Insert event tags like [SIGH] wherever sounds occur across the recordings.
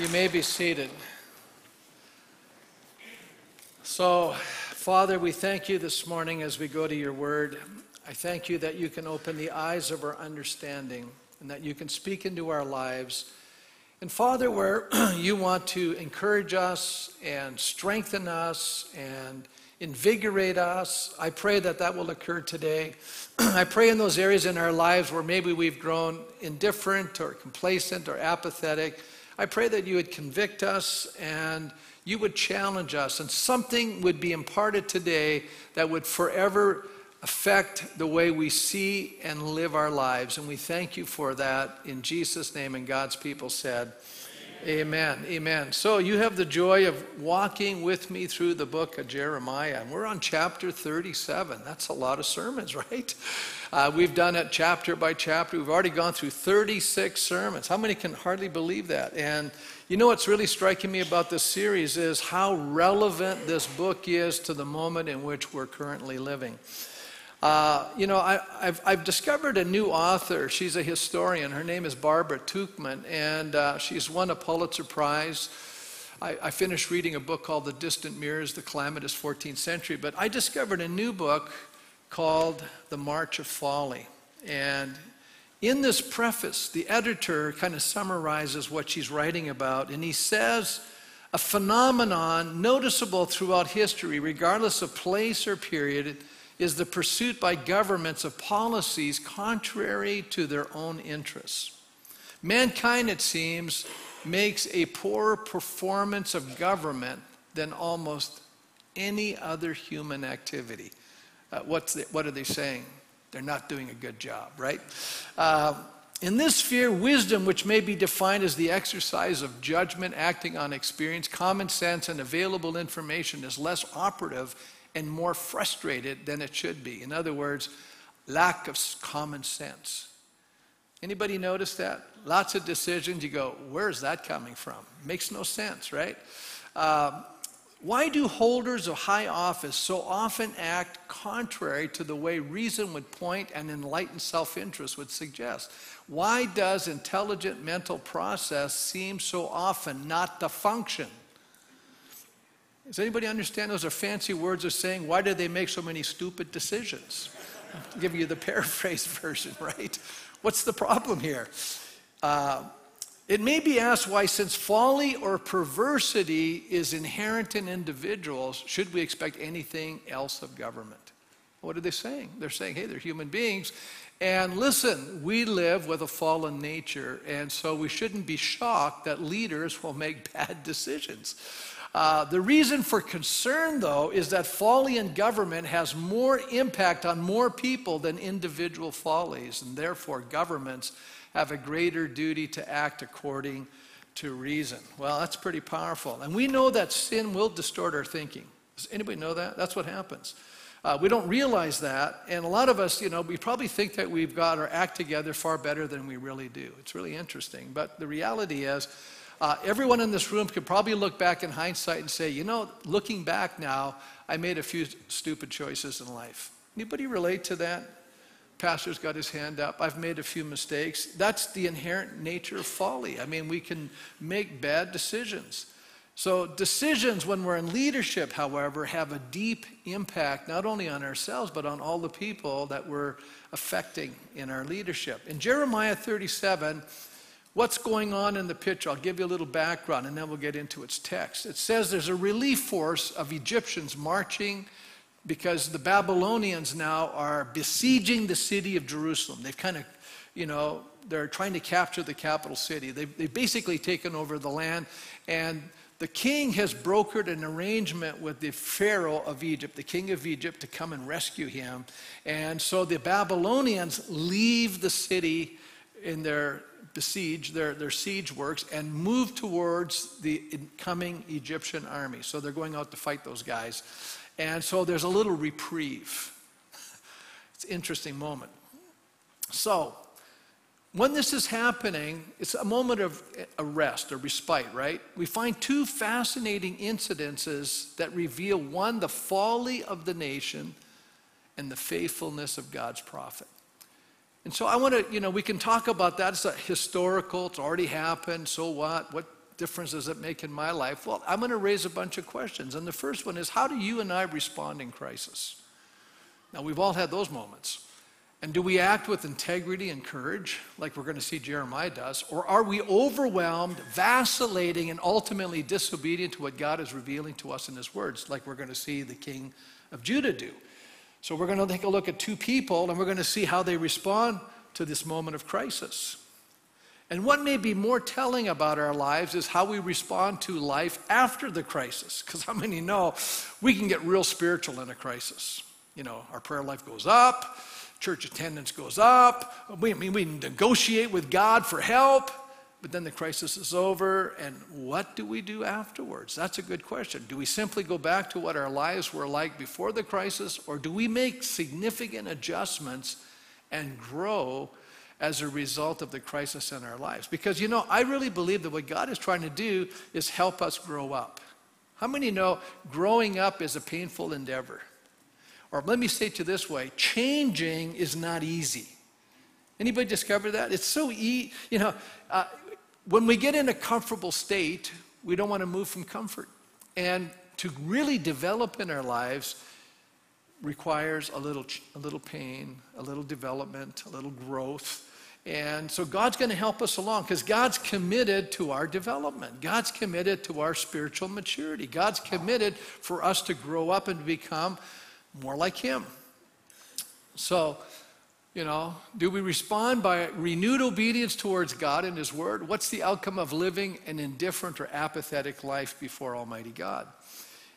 You may be seated. So, Father, we thank you this morning as we go to your word. I thank you that you can open the eyes of our understanding and that you can speak into our lives. And Father, where [CLEARS THROAT] you want to encourage us and strengthen us and invigorate us, I pray that that will occur today. [CLEARS THROAT] I pray in those areas in our lives where maybe we've grown indifferent or complacent or apathetic I pray that you would convict us and you would challenge us, and something would be imparted today that would forever affect the way we see and live our lives. And we thank you for that in Jesus' name. And God's people said, Amen. Amen. So you have the joy of walking with me through the book of Jeremiah. And we're on chapter 37. That's a lot of sermons, [LAUGHS] right? Uh, we've done it chapter by chapter. We've already gone through 36 sermons. How many can hardly believe that? And you know what's really striking me about this series is how relevant this book is to the moment in which we're currently living. Uh, you know, I, have I've discovered a new author. She's a historian. Her name is Barbara Tuchman, and uh, she's won a Pulitzer Prize. I, I, finished reading a book called The Distant Mirrors, The Calamitous 14th Century, but I discovered a new book called The March of Folly. And in this preface, the editor kind of summarizes what she's writing about, and he says, a phenomenon noticeable throughout history, regardless of place or period, is the pursuit by governments of policies contrary to their own interests. Mankind, it seems, makes a poorer performance of government than almost any other human activity. Uh, what's the, what are they saying? They're not doing a good job, right? Uh, in this sphere, wisdom, which may be defined as the exercise of judgment acting on experience, common sense, and available information, is less operative and more frustrated than it should be. In other words, lack of common sense. Anybody notice that? Lots of decisions, you go, where's that coming from? Makes no sense, right? Uh, why do holders of high office so often act contrary to the way reason would point and enlightened self interest would suggest? Why does intelligent mental process seem so often not to function? Does anybody understand those are fancy words of saying, why do they make so many stupid decisions? Give you the [LAUGHS] paraphrase version, right? What's the problem here? Uh, it may be asked why, since folly or perversity is inherent in individuals, should we expect anything else of government? What are they saying? They're saying, hey, they're human beings. And listen, we live with a fallen nature, and so we shouldn't be shocked that leaders will make bad [LAUGHS] decisions. Uh, the reason for concern, though, is that folly in government has more impact on more people than individual follies, and therefore governments have a greater duty to act according to reason. Well, that's pretty powerful. And we know that sin will distort our thinking. Does anybody know that? That's what happens. Uh, we don't realize that, and a lot of us, you know, we probably think that we've got our act together far better than we really do. It's really interesting. But the reality is, uh, everyone in this room could probably look back in hindsight and say, you know, looking back now, I made a few stupid choices in life. Anybody relate to that? Pastor's got his hand up. I've made a few mistakes. That's the inherent nature of folly. I mean, we can make bad decisions. So, decisions when we're in leadership, however, have a deep impact not only on ourselves, but on all the people that we're affecting in our leadership. In Jeremiah 37, What's going on in the picture? I'll give you a little background and then we'll get into its text. It says there's a relief force of Egyptians marching because the Babylonians now are besieging the city of Jerusalem. They've kind of, you know, they're trying to capture the capital city. They've, they've basically taken over the land, and the king has brokered an arrangement with the Pharaoh of Egypt, the king of Egypt, to come and rescue him. And so the Babylonians leave the city in their besiege, their, their siege works, and move towards the incoming Egyptian army. So they're going out to fight those guys. And so there's a little reprieve. [LAUGHS] It's an interesting moment. So, when this is happening, it's a moment of arrest or respite, right? We find two fascinating incidences that reveal one, the folly of the nation, and the faithfulness of God's prophet. And so I want to, you know, we can talk about that. It's a historical, it's already happened, so what? What difference does it make in my life? Well, I'm going to raise a bunch of questions. And the first one is how do you and I respond in crisis? Now, we've all had those moments. And do we act with integrity and courage, like we're going to see Jeremiah does? Or are we overwhelmed, vacillating, and ultimately disobedient to what God is revealing to us in His words, like we're going to see the king of Judah do? So we're going to take a look at two people, and we're going to see how they respond to this moment of crisis. And what may be more telling about our lives is how we respond to life after the crisis. Because how many know we can get real spiritual in a crisis? You know, our prayer life goes up, church attendance goes up, we, I mean, we negotiate with God for help, but then the crisis is over, and what do we do afterwards? That's a good question. Do we simply go back to what our lives were like before the crisis, or do we make significant adjustments and grow as a result of the crisis in our lives. Because, you know, I really believe that what God is trying to do is help us grow up. How many know growing up is a painful endeavor? Or let me say it to this way changing is not easy. Anybody discover that? It's so easy. You know, uh, when we get in a comfortable state, we don't want to move from comfort. And to really develop in our lives, requires a little, a little pain, a little development, a little growth. And so God's going to help us along because God's committed to our development. God's committed to our spiritual maturity. God's committed for us to grow up and to become more like Him. So, you know, do we respond by renewed obedience towards God and His Word? What's the outcome of living an indifferent or apathetic life before Almighty God?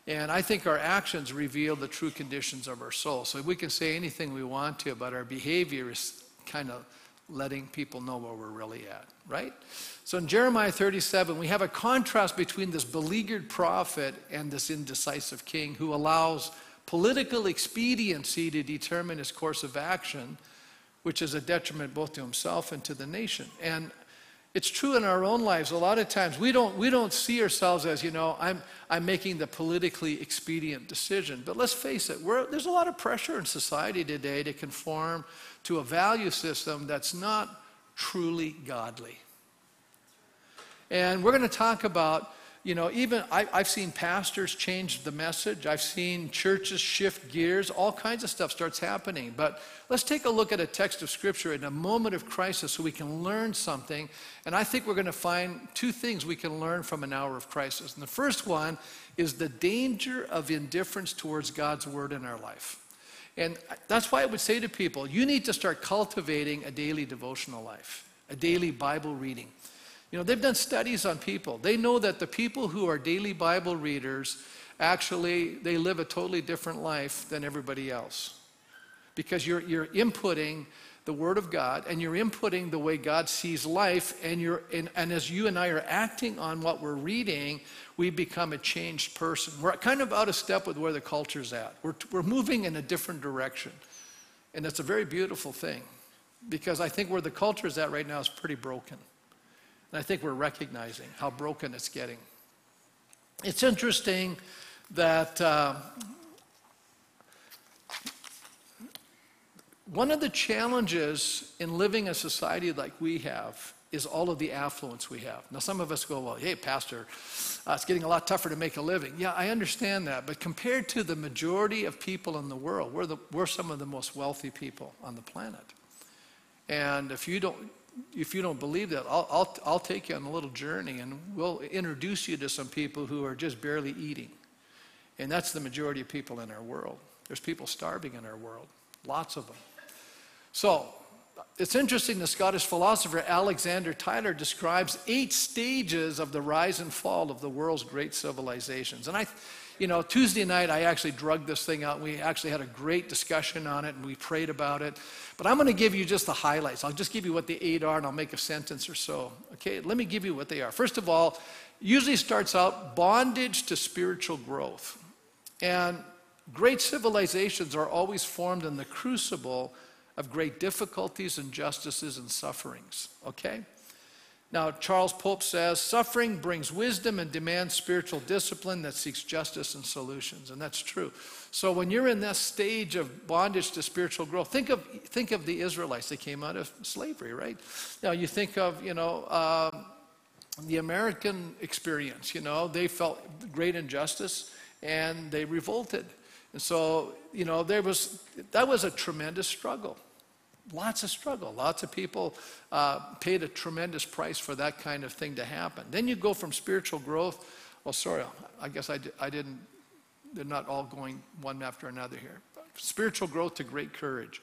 And I think our actions reveal the true conditions of our soul. So we can say anything we want to, but our behavior is kind of letting people know where we're really at, right? So in Jeremiah 37, we have a contrast between this beleaguered prophet and this indecisive king who allows political expediency to determine his course of action, which is a detriment both to himself and to the nation. And it's true in our own lives. A lot of times we don't, we don't see ourselves as, you know, I'm, I'm making the politically expedient decision. But let's face it, there's a lot of pressure in society today to conform to a value system that's not truly godly. And we're going to talk about you know, even I, have seen pastors change the message. I've seen churches shift gears. All kinds of stuff starts happening. But let's take a look at a text of Scripture in a moment of crisis so we can learn something. And I think we're going to find two things we can learn from an hour of crisis. And the first one is the danger of indifference towards God's word in our life. And that's why I would say to people, you need to start cultivating a daily devotional life, a daily Bible reading. You know, they've done studies on people. They know that the people who are daily Bible readers actually they live a totally different life than everybody else. Because you're, you're inputting the Word of God and you're inputting the way God sees life, and, you're, and, and as you and I are acting on what we're reading, we become a changed person. We're kind of out of step with where the culture's at. We're, we're moving in a different direction. And it's a very beautiful thing because I think where the culture is at right now is pretty broken. And I think we're recognizing how broken it's getting. It's interesting that uh, one of the challenges in living a society like we have is all of the affluence we have. Now, some of us go, well, hey, Pastor, uh, it's getting a lot tougher to make a living. Yeah, I understand that. But compared to the majority of people in the world, we're, the, we're some of the most wealthy people on the planet. And if you don't, if you don't believe that, I'll, I'll, I'll take you on a little journey and we'll introduce you to some people who are just barely eating. And that's the majority of people in our world. There's people starving in our world, lots of them. So it's interesting the Scottish philosopher Alexander Tytler describes eight stages of the rise and fall of the world's great civilizations. And I, you know, Tuesday night I actually drugged this thing out. We actually had a great discussion on it and we prayed about it. But I'm going to give you just the highlights. I'll just give you what the eight are and I'll make a sentence or so. Okay, let me give you what they are. First of all, usually starts out bondage to spiritual growth. And great civilizations are always formed in the crucible of great difficulties, injustices, and sufferings. Okay? Now, Charles Pope says suffering brings wisdom and demands spiritual discipline that seeks justice and solutions. And that's true. So, when you're in this stage of bondage to spiritual growth, think of, think of the Israelites. They came out of slavery, right? Now, you think of, you know, uh, the American experience. You know, they felt great injustice and they revolted. And so, you know, there was, that was a tremendous struggle. Lots of struggle. Lots of people uh, paid a tremendous price for that kind of thing to happen. Then you go from spiritual growth. Well, sorry, I guess I, I didn't, they're not all going one after another here. Spiritual growth to great courage.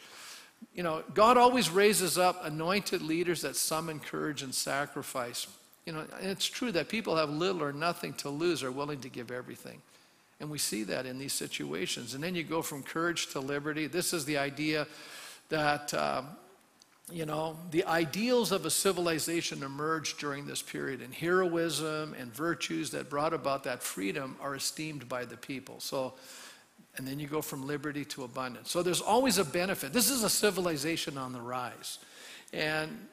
You know, God always raises up anointed leaders that summon courage and sacrifice. You know, it's true that people have little or nothing to lose are willing to give everything. And we see that in these situations. And then you go from courage to liberty. This is the idea that, um, you know, the ideals of a civilization emerged during this period, and heroism and virtues that brought about that freedom are esteemed by the people. So, and then you go from liberty to abundance. So there's always a benefit. This is a civilization on the rise. And,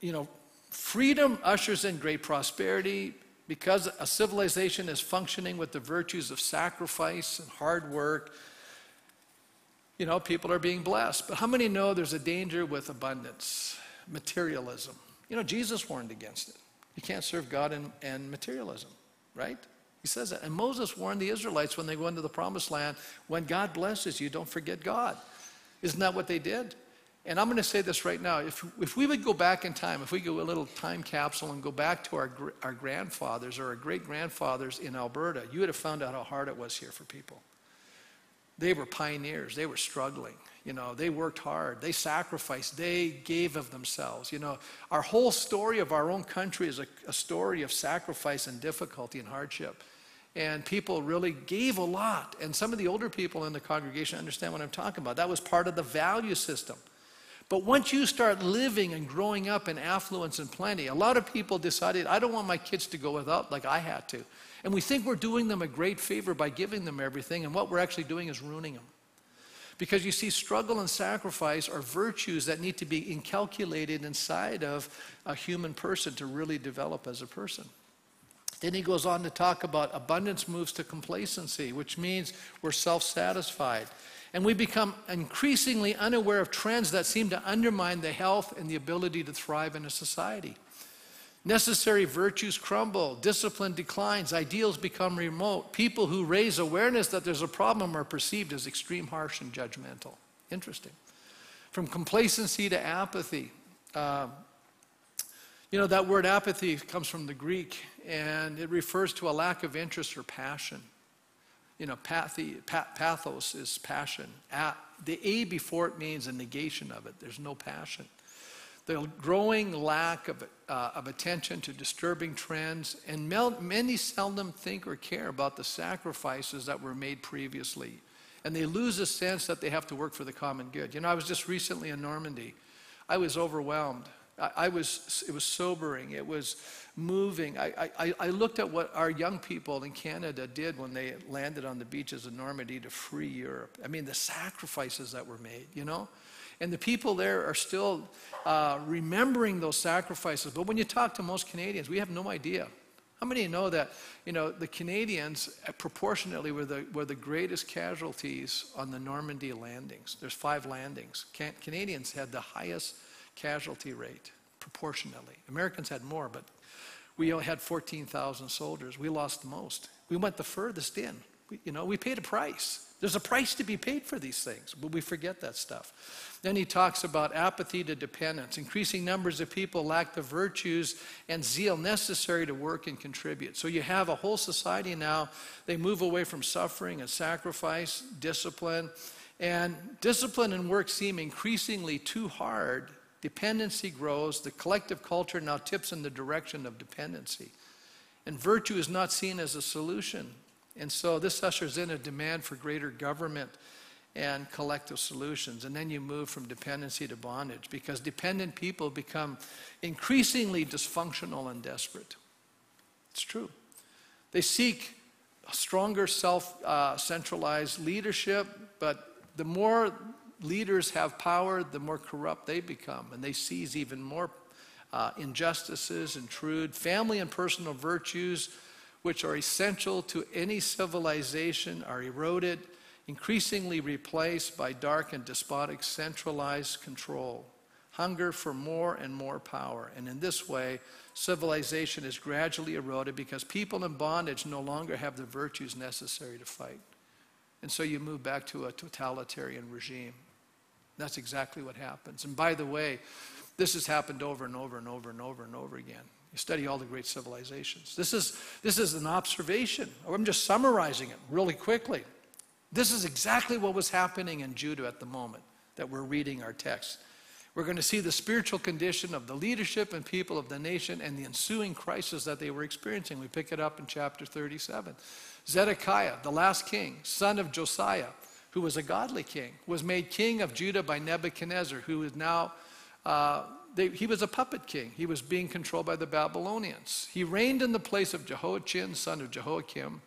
you know, freedom ushers in great prosperity because a civilization is functioning with the virtues of sacrifice and hard work you know, people are being blessed. But how many know there's a danger with abundance, materialism? You know, Jesus warned against it. You can't serve God and, and materialism, right? He says that. And Moses warned the Israelites when they go into the promised land when God blesses you, don't forget God. Isn't that what they did? And I'm going to say this right now. If, if we would go back in time, if we go a little time capsule and go back to our, our grandfathers or our great grandfathers in Alberta, you would have found out how hard it was here for people. They were pioneers. They were struggling. You know, they worked hard. They sacrificed. They gave of themselves. You know, our whole story of our own country is a, a story of sacrifice and difficulty and hardship. And people really gave a lot. And some of the older people in the congregation understand what I'm talking about. That was part of the value system. But once you start living and growing up in affluence and plenty, a lot of people decided, I don't want my kids to go without like I had to. And we think we're doing them a great favor by giving them everything, and what we're actually doing is ruining them. Because you see, struggle and sacrifice are virtues that need to be inculcated inside of a human person to really develop as a person. Then he goes on to talk about abundance moves to complacency, which means we're self satisfied. And we become increasingly unaware of trends that seem to undermine the health and the ability to thrive in a society. Necessary virtues crumble, discipline declines, ideals become remote. People who raise awareness that there's a problem are perceived as extreme, harsh, and judgmental. Interesting. From complacency to apathy. Uh, you know, that word apathy comes from the Greek and it refers to a lack of interest or passion. You know, pathy, pathos is passion. the A before it means a negation of it. There's no passion the growing lack of, uh, of attention to disturbing trends, and many seldom think or care about the sacrifices that were made previously. And they lose a sense that they have to work for the common good. You know, I was just recently in Normandy. I was overwhelmed. I, I was, it was sobering. It was moving. I, I, I looked at what our young people in Canada did when they landed on the beaches of Normandy to free Europe. I mean, the sacrifices that were made, you know? And the people there are still uh, remembering those sacrifices. But when you talk to most Canadians, we have no idea. How many know that, you know, the Canadians uh, proportionately were the, were the greatest casualties on the Normandy landings? There's five landings. Can, Canadians had the highest casualty rate proportionately. Americans had more, but we had 14,000 soldiers. We lost the most. We went the furthest in. We, you know, we paid a price. There's a price to be paid for these things, but we forget that stuff. Then he talks about apathy to dependence. Increasing numbers of people lack the virtues and zeal necessary to work and contribute. So you have a whole society now, they move away from suffering and sacrifice, discipline. And discipline and work seem increasingly too hard. Dependency grows. The collective culture now tips in the direction of dependency. And virtue is not seen as a solution. And so this ushers in a demand for greater government and collective solutions. And then you move from dependency to bondage because dependent people become increasingly dysfunctional and desperate. It's true. They seek stronger self uh, centralized leadership, but the more leaders have power, the more corrupt they become. And they seize even more uh, injustices, intrude family and personal virtues which are essential to any civilization, are eroded, increasingly replaced by dark and despotic centralized control. hunger for more and more power. And in this way, civilization is gradually eroded because people in bondage no longer have the virtues necessary to fight. And so you move back to a totalitarian regime. That's exactly what happens. And by the way, this has happened over and over and over and over and over again. You study all the great civilizations. This is, this is an observation. I'm just summarizing it really quickly. This is exactly what was happening in Judah at the moment that we're reading our text. We're going to see the spiritual condition of the leadership and people of the nation and the ensuing crisis that they were experiencing. We pick it up in chapter 37. Zedekiah, the last king, son of Josiah, who was a godly king, was made king of Judah by Nebuchadnezzar, who is now, uh, they, he was a puppet king. He was being controlled by the Babylonians. He reigned in the place of Jehoiachin, son of Jehoiakim.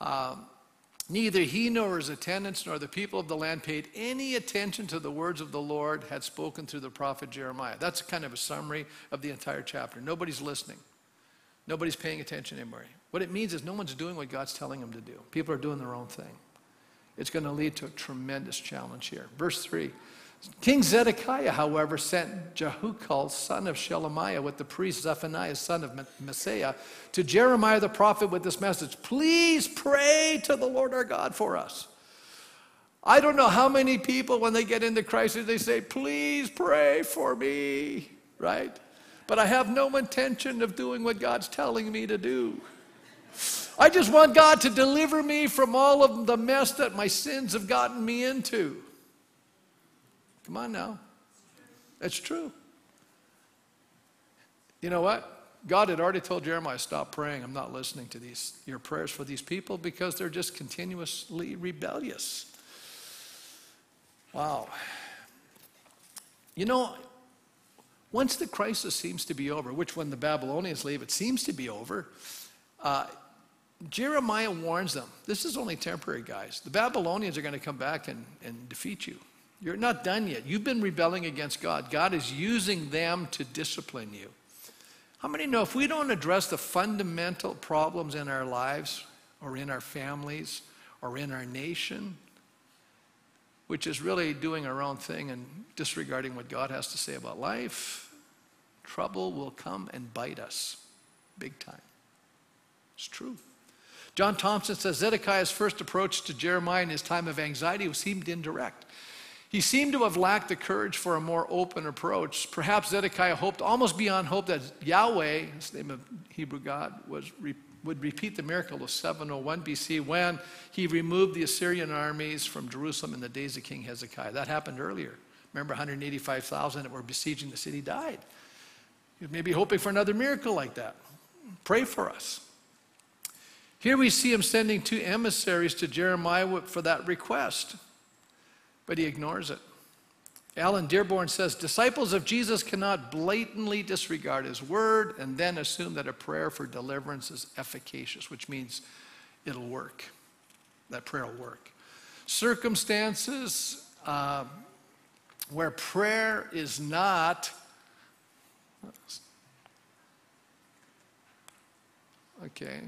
Uh, Neither he nor his attendants nor the people of the land paid any attention to the words of the Lord had spoken through the prophet Jeremiah. That's kind of a summary of the entire chapter. Nobody's listening. Nobody's paying attention anymore. What it means is no one's doing what God's telling them to do. People are doing their own thing. It's going to lead to a tremendous challenge here. Verse 3 King Zedekiah, however, sent Jehukal, son of Shelemiah, with the priest Zephaniah, son of Maaseiah, to Jeremiah the prophet with this message Please pray to the Lord our God for us. I don't know how many people, when they get into crisis, they say, Please pray for me, right? But I have no intention of doing what God's telling me to do. I just want God to deliver me from all of the mess that my sins have gotten me into. Come on now. That's true. You know what? God had already told Jeremiah, stop praying. I'm not listening to these your prayers for these people because they're just continuously rebellious. Wow. You know, once the crisis seems to be over, which when the Babylonians leave, it seems to be over, uh, Jeremiah warns them this is only temporary, guys. The Babylonians are going to come back and, and defeat you. You're not done yet. You've been rebelling against God. God is using them to discipline you. How many know if we don't address the fundamental problems in our lives or in our families or in our nation, which is really doing our own thing and disregarding what God has to say about life, trouble will come and bite us big time. It's true. John Thompson says Zedekiah's first approach to Jeremiah in his time of anxiety seemed indirect. He seemed to have lacked the courage for a more open approach. Perhaps Zedekiah hoped, almost beyond hope, that Yahweh, his name of Hebrew God, was would repeat the miracle of 701 BC when he removed the Assyrian armies from Jerusalem in the days of King Hezekiah. That happened earlier. Remember, 185,000 that were besieging the city died. You may be hoping for another miracle like that. Pray for us. Here we see him sending two emissaries to Jeremiah for that request but he ignores it. Alan Dearborn says disciples of Jesus cannot blatantly disregard his word and then assume that a prayer for deliverance is efficacious, which means it'll work. That prayer will work. Circumstances uh, where prayer is not. Okay.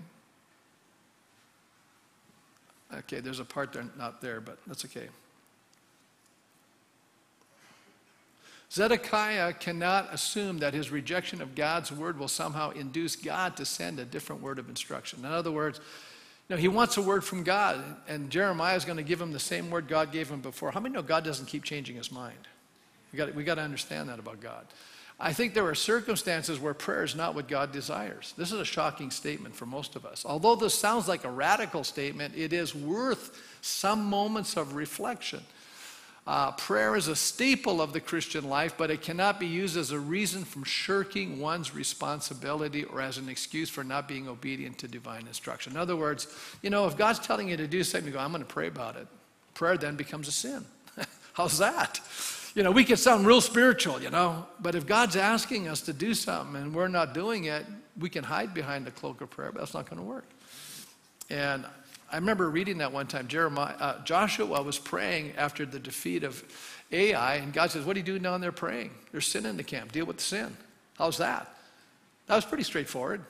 Okay, there's a part there not there, but that's okay. Zedekiah cannot assume that his rejection of God's word will somehow induce God to send a different word of instruction. In other words, you know, he wants a word from God, and Jeremiah is going to give him the same word God gave him before. How many know God doesn't keep changing his mind? We got, we got to understand that about God. I think there are circumstances where prayer is not what God desires. This is a shocking statement for most of us. Although this sounds like a radical statement, it is worth some moments of reflection. Uh, prayer is a staple of the Christian life, but it cannot be used as a reason from shirking one's responsibility or as an excuse for not being obedient to divine instruction. In other words, you know, if God's telling you to do something, you go, I'm going to pray about it. Prayer then becomes a sin. [LAUGHS] How's that? You know, we can sound real spiritual, you know, but if God's asking us to do something and we're not doing it, we can hide behind the cloak of prayer, but that's not going to work. And I remember reading that one time. Jeremiah, uh, Joshua was praying after the defeat of Ai, and God says, What are you doing down there praying? There's sin in the camp. Deal with the sin. How's that? That was pretty straightforward.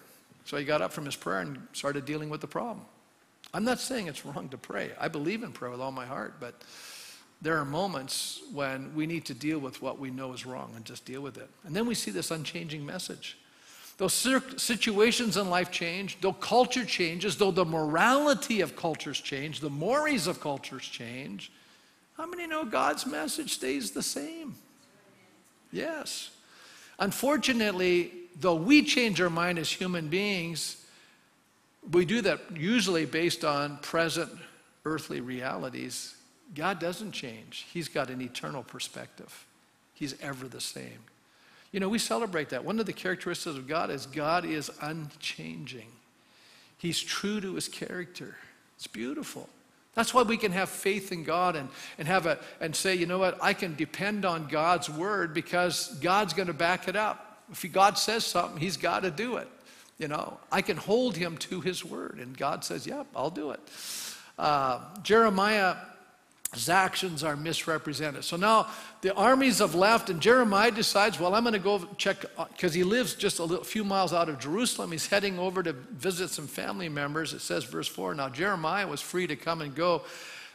So he got up from his prayer and started dealing with the problem. I'm not saying it's wrong to pray. I believe in prayer with all my heart, but there are moments when we need to deal with what we know is wrong and just deal with it. And then we see this unchanging message. Though situations in life change, though culture changes, though the morality of cultures change, the mores of cultures change, how many know God's message stays the same? Yes. Unfortunately, though we change our mind as human beings, we do that usually based on present earthly realities. God doesn't change, He's got an eternal perspective. He's ever the same. You know, we celebrate that. One of the characteristics of God is God is unchanging. He's true to his character. It's beautiful. That's why we can have faith in God and, and have a and say, you know what, I can depend on God's word because God's going to back it up. If God says something, he's got to do it. You know, I can hold him to his word, and God says, Yep, yeah, I'll do it. Uh, Jeremiah his actions are misrepresented. So now the armies have left, and Jeremiah decides, well, I'm going to go check, because he lives just a little, few miles out of Jerusalem. He's heading over to visit some family members. It says, verse 4 Now Jeremiah was free to come and go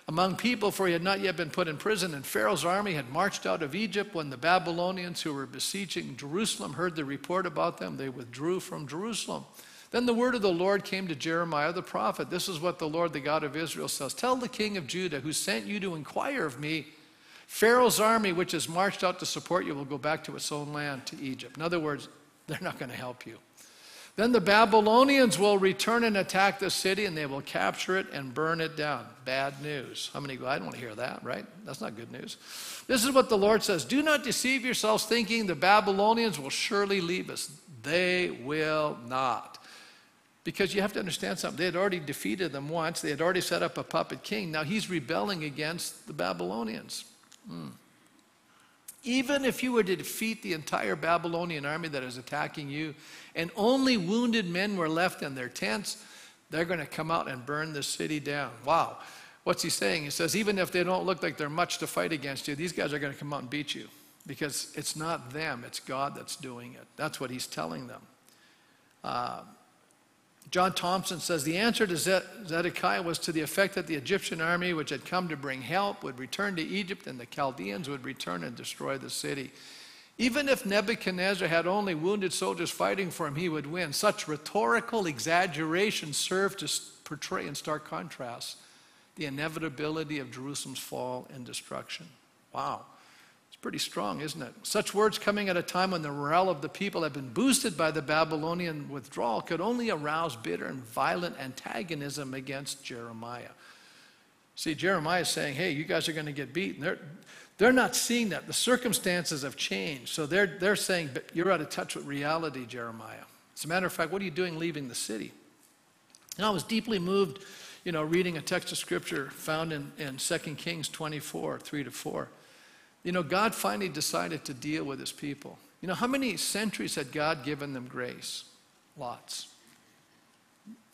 among people, for he had not yet been put in prison. And Pharaoh's army had marched out of Egypt. When the Babylonians who were besieging Jerusalem heard the report about them, they withdrew from Jerusalem. Then the word of the Lord came to Jeremiah the prophet. This is what the Lord, the God of Israel, says Tell the king of Judah, who sent you to inquire of me, Pharaoh's army, which has marched out to support you, will go back to its own land, to Egypt. In other words, [LAUGHS] they're not going to help you. Then the Babylonians will return and attack the city, and they will capture it and burn it down. Bad news. How many go, I don't want to hear that, right? That's not good news. This is what the Lord says Do not deceive yourselves, thinking the Babylonians will surely leave us. They will not. Because you have to understand something. They had already defeated them once, they had already set up a puppet king. Now he's rebelling against the Babylonians. Hmm. Even if you were to defeat the entire Babylonian army that is attacking you, and only wounded men were left in their tents, they're going to come out and burn the city down. Wow. What's he saying? He says, even if they don't look like they're much to fight against you, these guys are going to come out and beat you because it's not them, it's God that's doing it. That's what he's telling them. Uh, John Thompson says the answer to Zedekiah was to the effect that the Egyptian army, which had come to bring help, would return to Egypt and the Chaldeans would return and destroy the city. Even if Nebuchadnezzar had only wounded soldiers fighting for him, he would win. Such rhetorical exaggeration served to portray in stark contrast the inevitability of Jerusalem's fall and destruction. Wow. Pretty strong, isn't it? Such words coming at a time when the morale of the people had been boosted by the Babylonian withdrawal could only arouse bitter and violent antagonism against Jeremiah. See, Jeremiah is saying, hey, you guys are going to get beaten. They're, they're not seeing that. The circumstances have changed. So they're, they're saying, but you're out of touch with reality, Jeremiah. As a matter of fact, what are you doing leaving the city? And I was deeply moved, you know, reading a text of scripture found in, in 2 Kings 24, 3 to 4. You know, God finally decided to deal with his people. You know, how many centuries had God given them grace? Lots.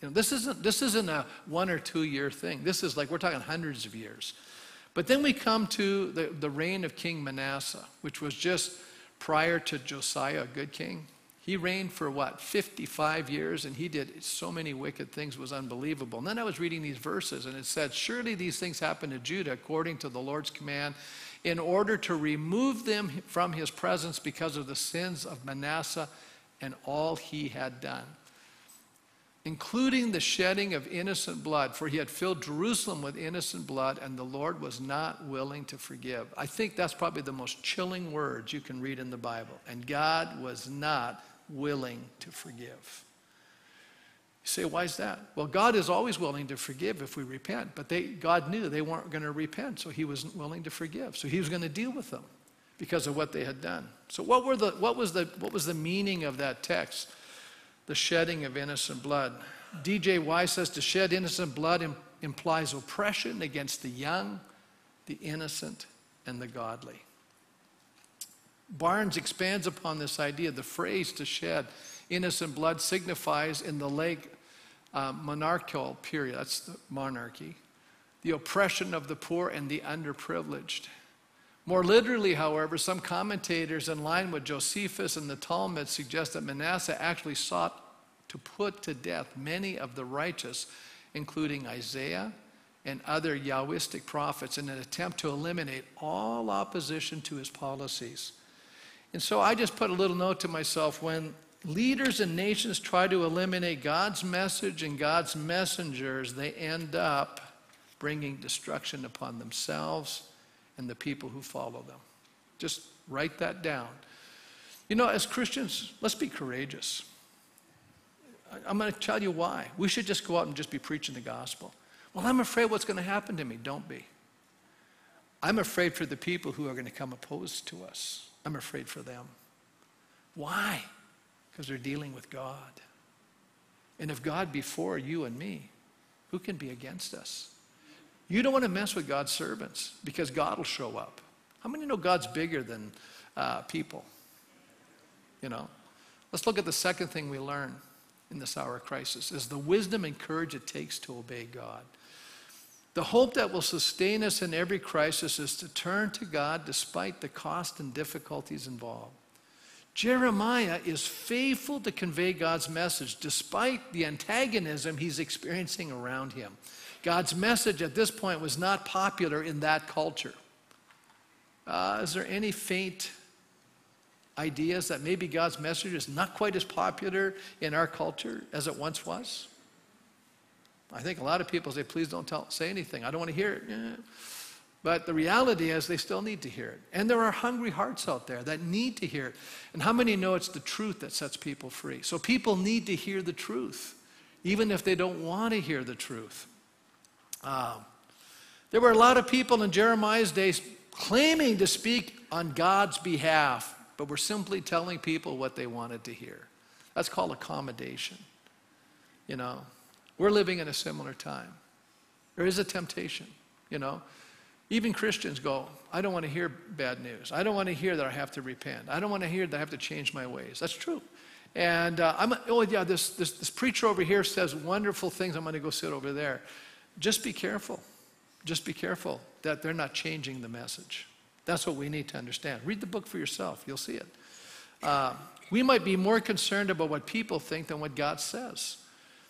You know, this isn't, this isn't a one or two year thing. This is like, we're talking hundreds of years. But then we come to the, the reign of King Manasseh, which was just prior to Josiah, a good king. He reigned for what, 55 years, and he did so many wicked things, was unbelievable. And then I was reading these verses, and it said, Surely these things happened to Judah according to the Lord's command in order to remove them from his presence because of the sins of Manasseh and all he had done, including the shedding of innocent blood, for he had filled Jerusalem with innocent blood, and the Lord was not willing to forgive. I think that's probably the most chilling words you can read in the Bible. And God was not willing to forgive. Say, why is that? Well, God is always willing to forgive if we repent, but they, God knew they weren't going to repent, so He wasn't willing to forgive. So He was going to deal with them because of what they had done. So, what, were the, what, was, the, what was the meaning of that text? The shedding of innocent blood. D.J. Wiseman says to shed innocent blood implies oppression against the young, the innocent, and the godly. Barnes expands upon this idea. The phrase to shed innocent blood signifies in the lake uh, monarchical period, that's the monarchy, the oppression of the poor and the underprivileged. More literally, however, some commentators in line with Josephus and the Talmud suggest that Manasseh actually sought to put to death many of the righteous, including Isaiah and other Yahwistic prophets in an attempt to eliminate all opposition to his policies. And so I just put a little note to myself when leaders and nations try to eliminate God's message and God's messengers, they end up bringing destruction upon themselves and the people who follow them. Just write that down. You know, as Christians, let's be courageous. I'm going to tell you why. We should just go out and just be preaching the gospel. Well, I'm afraid what's going to happen to me. Don't be. I'm afraid for the people who are going to come opposed to us. I'm afraid for them. Why? Because they're dealing with God. And if God be for you and me, who can be against us? You don't want to mess with God's servants because God will show up. How many know God's bigger than uh, people? You know? Let's look at the second thing we learn in this hour of crisis is the wisdom and courage it takes to obey God. The hope that will sustain us in every crisis is to turn to God despite the cost and difficulties involved. Jeremiah is faithful to convey God's message despite the antagonism he's experiencing around him. God's message at this point was not popular in that culture. Uh, is there any faint ideas that maybe God's message is not quite as popular in our culture as it once was? I think a lot of people say, please don't tell, say anything. I don't want to hear it. Yeah. But the reality is, they still need to hear it. And there are hungry hearts out there that need to hear it. And how many know it's the truth that sets people free? So people need to hear the truth, even if they don't want to hear the truth. Um, there were a lot of people in Jeremiah's days claiming to speak on God's behalf, but were simply telling people what they wanted to hear. That's called accommodation. You know, we're living in a similar time. There is a temptation, you know. Even Christians go, I don't want to hear bad news. I don't want to hear that I have to repent. I don't want to hear that I have to change my ways. That's true. And uh, I'm, oh, yeah, this, this, this preacher over here says wonderful things. I'm going to go sit over there. Just be careful. Just be careful that they're not changing the message. That's what we need to understand. Read the book for yourself, you'll see it. Uh, we might be more concerned about what people think than what God says.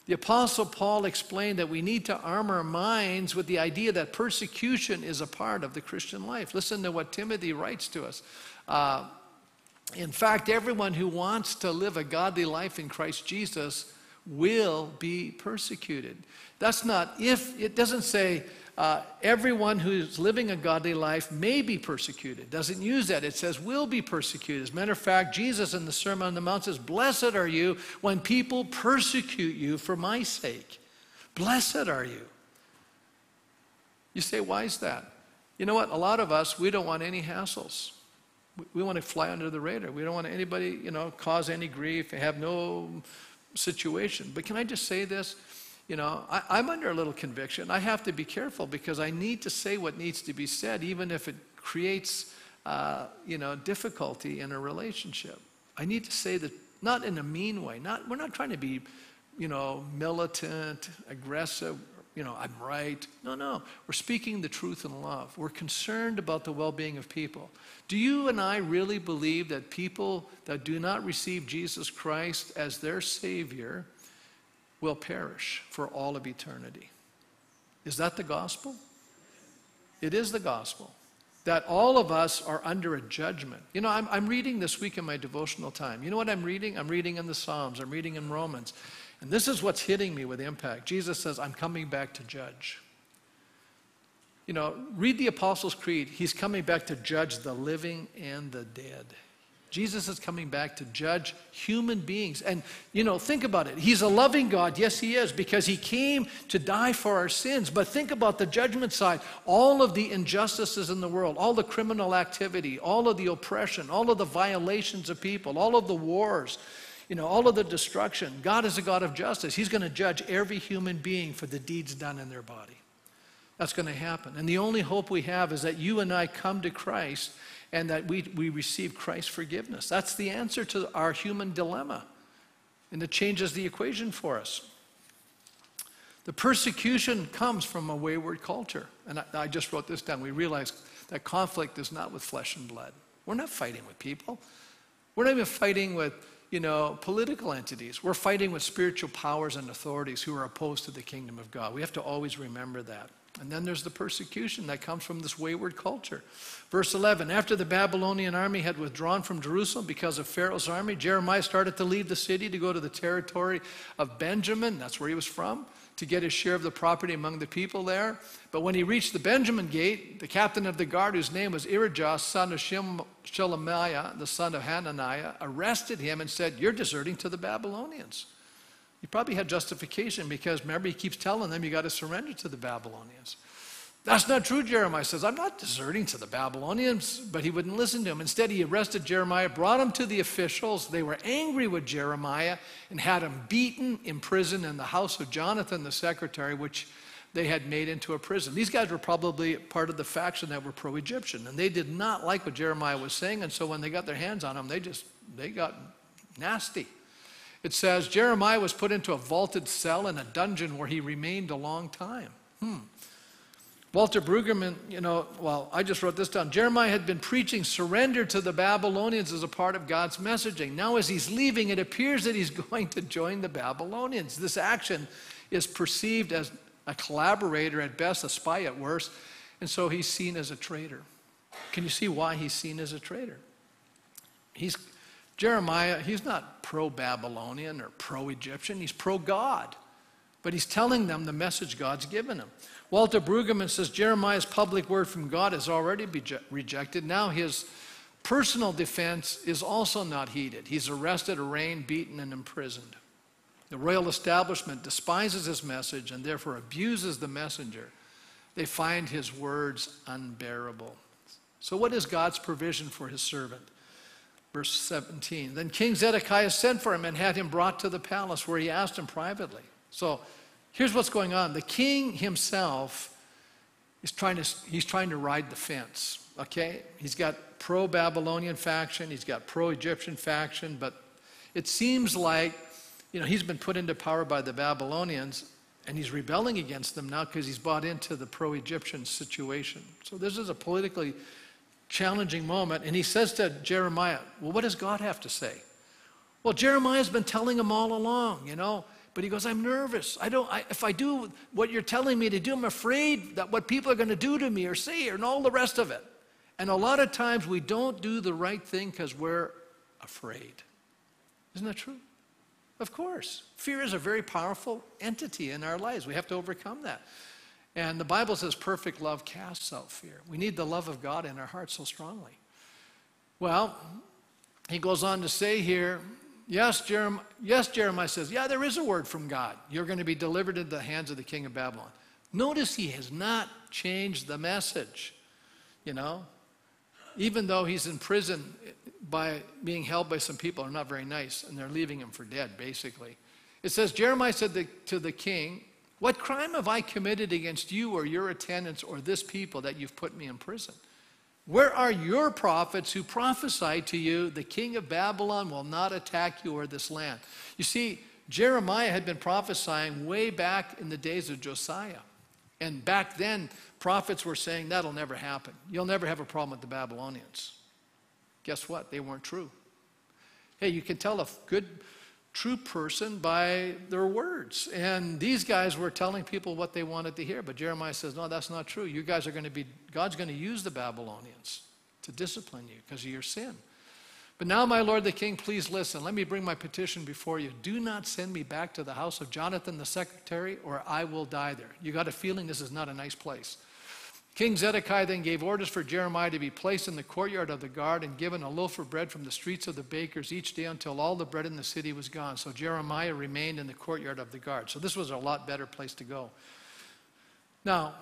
The Apostle Paul explained that we need to arm our minds with the idea that persecution is a part of the Christian life. Listen to what Timothy writes to us. Uh, in fact, everyone who wants to live a godly life in Christ Jesus will be persecuted. That's not if, it doesn't say uh, everyone who's living a godly life may be persecuted. Doesn't use that. It says will be persecuted. As a matter of fact, Jesus in the Sermon on the Mount says, Blessed are you when people persecute you for my sake. Blessed are you. You say, why is that? You know what? A lot of us, we don't want any hassles. We want to fly under the radar. We don't want anybody, you know, cause any grief, have no situation. But can I just say this? You know, I, am under a little conviction. I have to be careful because I need to say what needs to be said, even if it creates, uh, you know, difficulty in a relationship. I need to say that not in a mean way. Not we're not trying to be, you know, militant, aggressive. You know, I'm right. No, no. We're speaking the truth in love. We're concerned about the well-being of people. Do you and I really believe that people that do not receive Jesus Christ as their Savior? Will perish for all of eternity. Is that the gospel? It is the gospel. That all of us are under a judgment. You know, I'm, I'm reading this week in my devotional time. You know what I'm reading? I'm reading in the Psalms, I'm reading in Romans. And this is what's hitting me with impact. Jesus says, I'm coming back to judge. You know, read the Apostles' Creed. He's coming back to judge the living and the dead. Jesus is coming back to judge human beings. And, you know, think about it. He's a loving God. Yes, He is, because He came to die for our sins. But think about the judgment side. All of the injustices in the world, all the criminal activity, all of the oppression, all of the violations of people, all of the wars, you know, all of the destruction. God is a God of justice. He's going to judge every human being for the deeds done in their body. That's going to happen. And the only hope we have is that you and I come to Christ and that we, we receive Christ's forgiveness. That's the answer to our human dilemma. And it changes the equation for us. The persecution comes from a wayward culture. And I, I just wrote this down. We realize that conflict is not with flesh and blood. We're not fighting with people. We're not even fighting with, you know, political entities. We're fighting with spiritual powers and authorities who are opposed to the kingdom of God. We have to always remember that. And then there's the persecution that comes from this wayward culture. Verse 11 After the Babylonian army had withdrawn from Jerusalem because of Pharaoh's army, Jeremiah started to leave the city to go to the territory of Benjamin. That's where he was from to get his share of the property among the people there. But when he reached the Benjamin gate, the captain of the guard, whose name was Irijah, son of Shem- Shelemiah, the son of Hananiah, arrested him and said, You're deserting to the Babylonians. He probably had justification because remember, he keeps telling them, You got to surrender to the Babylonians. That's not true, Jeremiah says. I'm not deserting to the Babylonians, but he wouldn't listen to him. Instead, he arrested Jeremiah, brought him to the officials. They were angry with Jeremiah and had him beaten, imprisoned in the house of Jonathan, the secretary, which they had made into a prison. These guys were probably part of the faction that were pro Egyptian, and they did not like what Jeremiah was saying, and so when they got their hands on him, they just they got nasty. It says Jeremiah was put into a vaulted cell in a dungeon where he remained a long time. Hmm. Walter Brueggemann, you know, well, I just wrote this down. Jeremiah had been preaching surrender to the Babylonians as a part of God's messaging. Now, as he's leaving, it appears that he's [LAUGHS] going to join the Babylonians. This action is perceived as a collaborator at best, a spy at worst, and so he's seen as a traitor. Can you see why he's seen as a traitor? He's Jeremiah, he's not pro Babylonian or pro Egyptian, he's pro God. But he's telling them the message God's given him. Walter Brueggemann says Jeremiah's public word from God is already rejected. Now his personal defense is also not heeded. He's arrested, arraigned, beaten, and imprisoned. The royal establishment despises his message and therefore abuses the messenger. They find his words unbearable. So, what is God's provision for his servant? Verse 17. Then King Zedekiah sent for him and had him brought to the palace where he asked him privately. So, Here's what's going on the king himself is trying to, he's trying to ride the fence, okay? He's got pro Babylonian faction, he's got pro Egyptian faction, but it seems like, you know, he's been put into power by the Babylonians and he's rebelling against them now because he's bought into the pro Egyptian situation. So this is a politically challenging moment. And he says to Jeremiah, Well, what does God have to say? Well, Jeremiah's been telling him all along, you know, but he goes, I'm nervous. I don't, I, if I do what you're telling me to do, I'm afraid that what people are going to do to me or say and all the rest of it. And a lot of times we don't do the right thing because we're afraid. Isn't that true? Of course. Fear is a very powerful entity in our lives. We have to overcome that. And the Bible says perfect love casts out fear. We need the love of God in our hearts so strongly. Well, he goes on to say here, Yes, Jeremiah, yes, Jeremiah says, Yeah, there is a word from God. You're going to be delivered into the hands of the king of Babylon. Notice he has not changed the message, you know, even though he's in prison eh, by being held by some people who are not very nice and they're leaving him for dead, basically. It says, Jeremiah said to the king, What crime have I committed against you or your attendants or this people that you've put me in prison? Where are your prophets who prophesied to you, the king of Babylon will not attack you or this land? You see, Jeremiah had been prophesying way back in the days of Josiah. And back then, prophets were saying, that'll never happen. You'll never have a problem with the Babylonians. Guess what? They weren't true. Hey, you can tell a good true person by their words. And these guys were telling people what they wanted to hear. But Jeremiah says, No, that's not true. You guys are going to be, God's going to use the Babylonians to discipline you because of your sin. But now, my lord the king, please listen. Let me bring my petition before you. Do not send me back to the house of Jonathan the secretary, or I will die there. You got a feeling this is not a nice place. King Zedekiah then gave orders for Jeremiah to be placed in the courtyard of the guard and given a loaf of bread from the streets of the bakers each day until all the bread in the city was gone. So Jeremiah remained in the courtyard of the guard. So this was a lot better place to go. Now,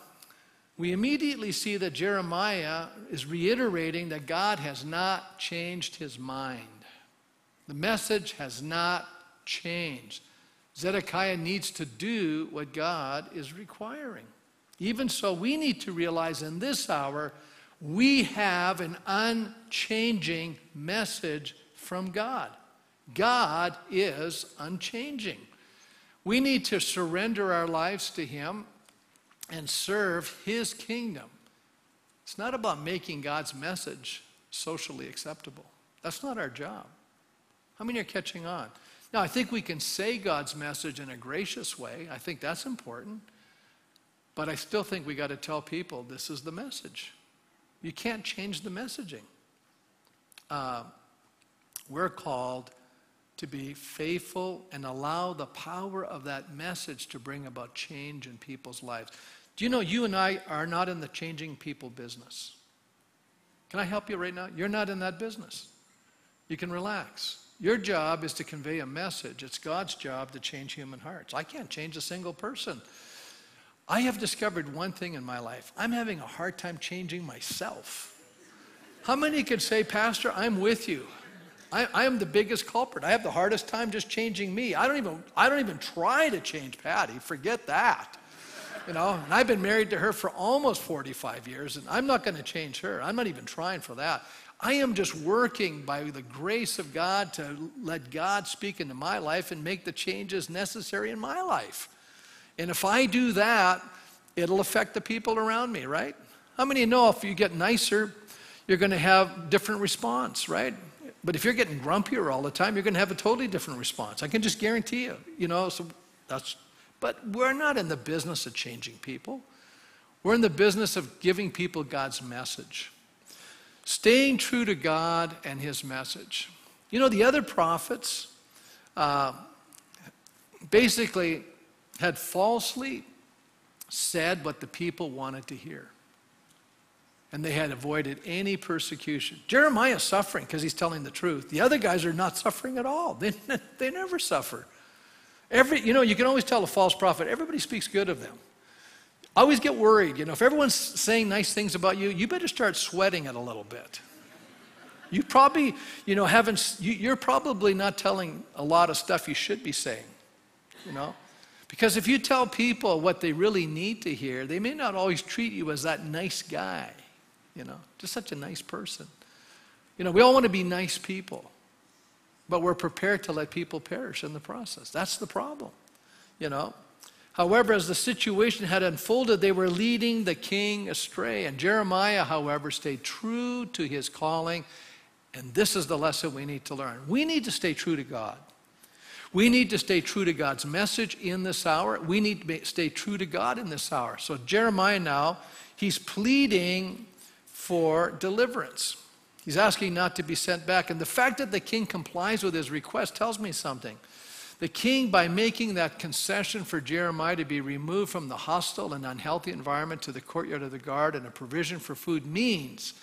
we immediately see that Jeremiah is reiterating that God has not changed his mind. The message has not changed. Zedekiah needs to do what God is requiring. Even so, we need to realize in this hour, we have an unchanging message from God. God is unchanging. We need to surrender our lives to Him and serve His kingdom. It's not about making God's message socially acceptable. That's not our job. How many are catching on? Now, I think we can say God's message in a gracious way. I think that's important. But I still think we got to tell people this is the message. You can't change the messaging. Uh, we're called to be faithful and allow the power of that message to bring about change in people's lives. Do you know you and I are not in the changing people business? Can I help you right now? You're not in that business. You can relax. Your job is to convey a message. It's God's job to change human hearts. I can't change a single person. I have discovered one thing in my life I'm having a hard time changing myself. How many could say, Pastor, I'm with you? I, I, am the biggest culprit. I have the hardest time just changing me. I don't even, I don't even try to change Patty. Forget that. You know, and I've been married to her for almost 45 years, and I'm not going to change her. I'm not even trying for that. I am just working by the grace of God to let God speak into my life and make the changes necessary in my life. And if I do that, it'll affect the people around me, right? How many know if you get nicer, you're going to have different response, right? But if you're getting grumpier all the time, you're going to have a totally different response. I can just guarantee you, you know, so that's but we're not in the business of changing people. We're in the business of giving people God's message. Staying true to God and his message. You know, the other prophets uh, basically had falsely said what the people wanted to hear. And they had avoided any persecution. Jeremiah's suffering because he's telling the truth. The other guys are not suffering at all. [LAUGHS] They, they never suffer. Every, you know, you can always tell a false prophet, everybody speaks good of them. I always get worried, you know, if everyone's saying nice things about you, you better start sweating it a little bit. You probably, you know, haven't, you're probably not telling a lot of stuff you should be saying, you know. Because if you tell people what they really need to hear, they may not always treat you as that nice guy, you know, just such a nice person. You know, we all want to be nice people, but we're prepared to let people perish in the process. That's the problem, you know. However, as the situation had unfolded, they were leading the king astray. And Jeremiah, however, stayed true to his calling. And this is the lesson we need to learn. We need to stay true to God. We need to stay true to God's message in this hour. We need to stay true to God in this hour. So, Jeremiah now, he's pleading for deliverance. He's asking not to be sent back. And the fact that the king complies with his request tells me something. The king, by making that concession for Jeremiah to be removed from the hostile and unhealthy environment to the courtyard of the guard and a provision for food, means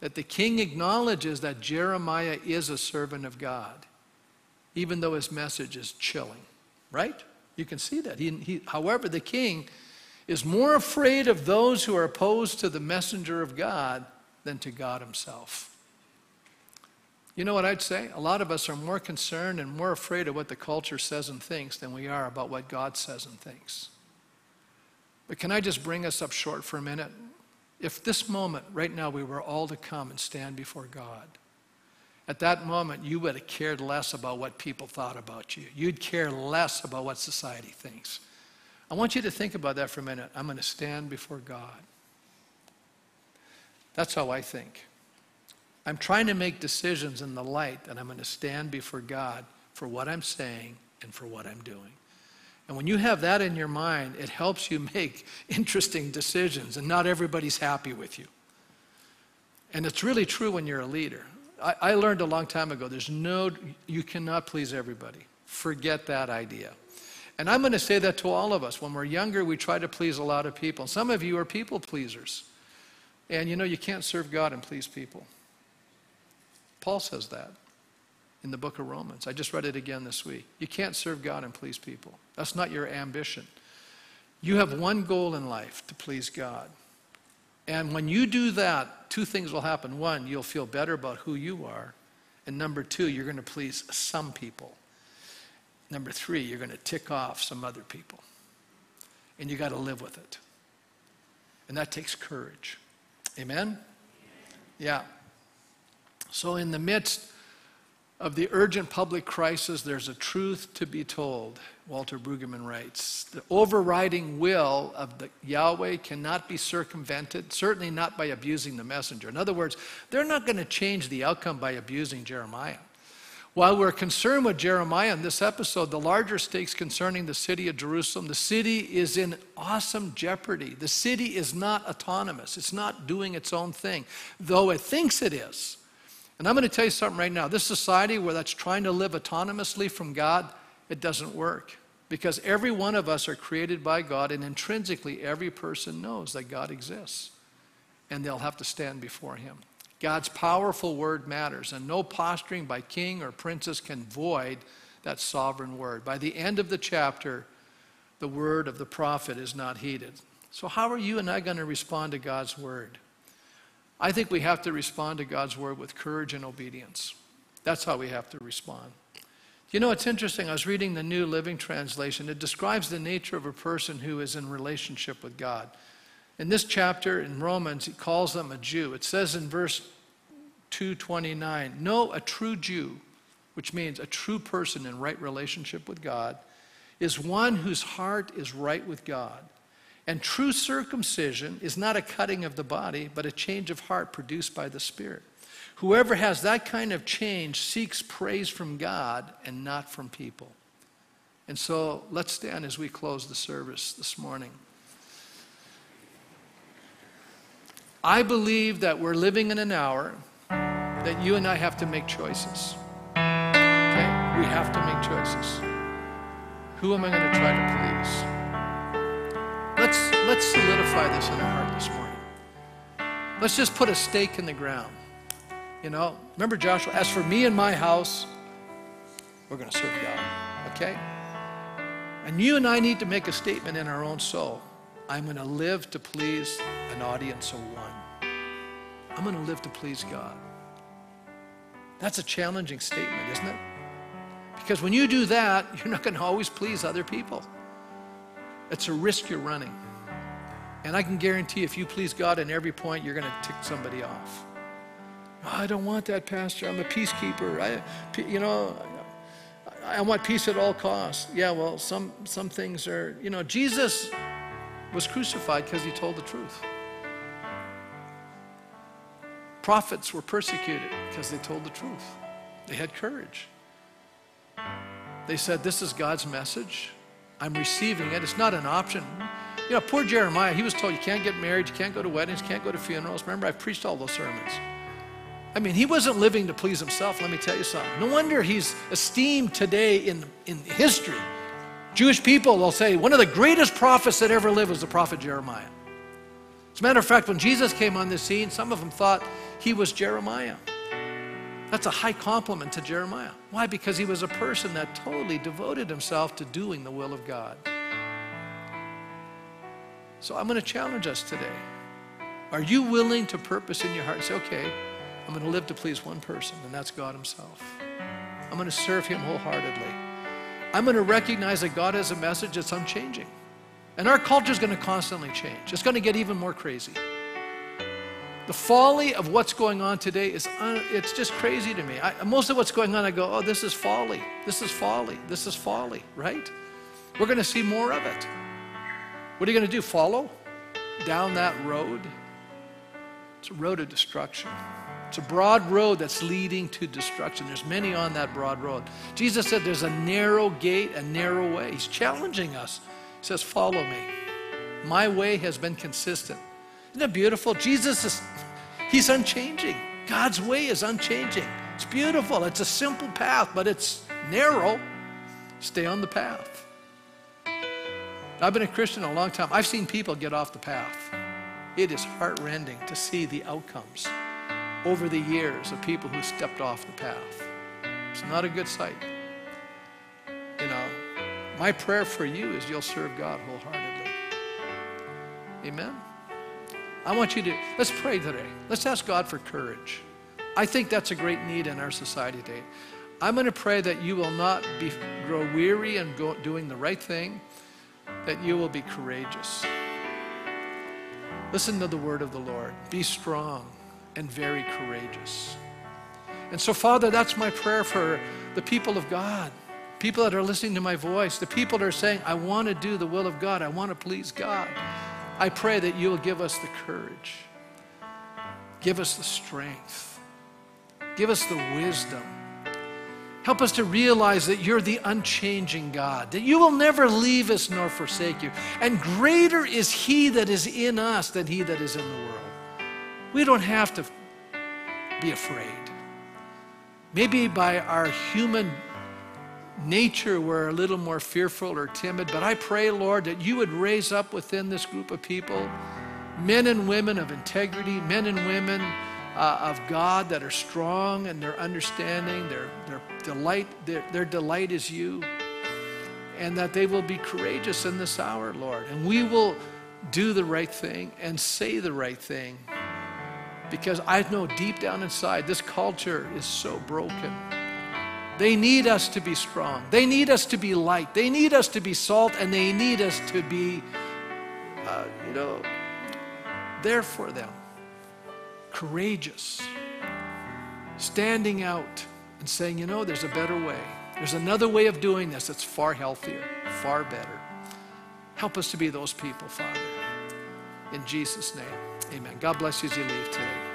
that the king acknowledges that Jeremiah is a servant of God even though his message is chilling, right? You can see that. He, he, however, the king is more afraid of those who are opposed to the messenger of God than to God himself. You know what I'd say? A lot of us are more concerned and more afraid of what the culture says and thinks than we are about what God says and thinks. But can I just bring us up short for a minute? If this moment, right now, we were all to come and stand before God, at that moment, you would have cared less about what people thought about you. You'd care less about what society thinks. I want you to think about that for a minute. I'm going to stand before God. That's how I think. I'm trying to make decisions in the light that I'm going to stand before God for what I'm saying and for what I'm doing. And when you have that in your mind, it helps you [LAUGHS] make interesting decisions, and not everybody's happy with you. And it's really true when you're a leader. I, I learned a long time ago there's no, you cannot please everybody. Forget that idea. And I'm going to say that to all of us. When we're younger, we try to please a lot of people. Some of you are people pleasers. And you know, you can't serve God and please people. Paul says that in the book of Romans. I just read it again this week. You can't serve God and please people. That's not your ambition. You have one goal in life to please God. And when you do that, two things will happen. One, you'll feel better about who you are. And number two, you're going to please some people. Number three, you're going to tick off some other people. And you got to live with it. And that takes courage. Amen? Yeah. So, in the midst of the urgent public crisis, there's a truth to be told. Walter Brueggemann writes The overriding will of the Yahweh cannot be circumvented, certainly not by abusing the messenger. In other words, they're not going to change the outcome by abusing Jeremiah. While we're concerned with Jeremiah in this episode, the larger stakes concerning the city of Jerusalem, the city is in awesome jeopardy. The city is not autonomous, it's not doing its own thing, though it thinks it is. And I'm going to tell you something right now. This society where that's trying to live autonomously from God, it doesn't work. Because every one of us are created by God, and intrinsically, every person knows that God exists. And they'll have to stand before Him. God's powerful word matters, and no posturing by king or princess can void that sovereign word. By the end of the chapter, the word of the prophet is not heeded. So, how are you and I going to respond to God's word? I think we have to respond to God's word with courage and obedience. That's how we have to respond. You know, it's interesting. I was reading the New Living Translation. It describes the nature of a person who is in relationship with God. In this chapter in Romans, he calls them a Jew. It says in verse 229 No, a true Jew, which means a true person in right relationship with God, is one whose heart is right with God. And true circumcision is not a cutting of the body, but a change of heart produced by the Spirit. Whoever has that kind of change seeks praise from God and not from people. And so let's stand as we close the service this morning. I believe that we're living in an hour that you and I have to make choices. Okay? We have to make choices. Who am I going to try to please? Let's, let's solidify this in our heart this morning. Let's just put a stake in the ground. You know, remember Joshua, as for me and my house, we're going to serve God. Okay? And you and I need to make a statement in our own soul. I'm going to live to please an audience of one. I'm going to live to please God. That's a challenging statement, isn't it? Because when you do that, [LAUGHS] you're not going to always please other people. It's a risk you're running. And I can guarantee if you please God in every point, you're going to tick somebody off. Oh, I don't want that, Pastor. I'm a peacekeeper. I, you know, I want peace at all costs. Yeah, well, some, some things are, you know, Jesus was crucified because he told the truth. Prophets were persecuted because they told the truth. They had courage. They said, This is God's message. I'm receiving it. It's not an option. You know, poor Jeremiah, he was told you can't get married, you can't go to weddings, you can't go to funerals. Remember, I've preached all those sermons. I mean, he wasn't living to please himself, let me tell you something. No wonder he's esteemed today in, in history. Jewish people will say one of the greatest prophets that ever lived was the prophet Jeremiah. As a matter of fact, when Jesus came on the scene, some of them thought he was Jeremiah. That's a high compliment to Jeremiah. Why? Because he was a person that totally devoted himself to doing the will of God. So I'm going to challenge us today. Are you willing to purpose in your heart say, okay, I'm going to live to please one person, and that's God Himself? I'm going to serve Him wholeheartedly. I'm going to recognize that God has a message that's unchanging. And our culture is going to constantly change. It's going to get even more crazy. The folly of what's going on today is un, it's just crazy to me. I, most of what's going on, I go, oh, this is folly. This is folly. This is folly, right? We're going to see more of it. What are you going to do? Follow down that road? It's a road of destruction. It's a broad road that's leading to destruction. There's many on that broad road. Jesus said there's a narrow gate, a narrow way. He's challenging us. He says, Follow me. My way has been consistent. Isn't it beautiful? Jesus is, he's unchanging. God's way is unchanging. It's beautiful. It's a simple path, but it's narrow. Stay on the path. I've been a Christian a long time. I've seen people get off the path. It is heartrending to see the outcomes over the years of people who stepped off the path. It's not a good sight. You know, my prayer for you is you'll serve God wholeheartedly. Amen. I want you to, let's pray today. Let's ask God for courage. I think that's a great need in our society today. I'm going to pray that you will not be, grow weary and go, doing the right thing, that you will be courageous. Listen to the word of the Lord. Be strong and very courageous. And so, Father, that's my prayer for the people of God people that are listening to my voice, the people that are saying, I want to do the will of God, I want to please God. I pray that you will give us the courage, give us the strength, give us the wisdom. Help us to realize that you're the unchanging God, that you will never leave us nor forsake you. And greater is He that is in us than He that is in the world. We don't have to be afraid. Maybe by our human nature we're a little more fearful or timid, but I pray, Lord, that you would raise up within this group of people men and women of integrity, men and women uh, of God that are strong in their understanding, their, their delight, their, their delight is you, and that they will be courageous in this hour, Lord. And we will do the right thing and say the right thing. Because I know deep down inside, this culture is so broken. They need us to be strong. They need us to be light. They need us to be salt, and they need us to be, uh, you know, there for them courageous, standing out and saying, you know, there's a better way. There's another way of doing this that's far healthier, far better. Help us to be those people, Father. In Jesus' name, amen. God bless you as you leave today.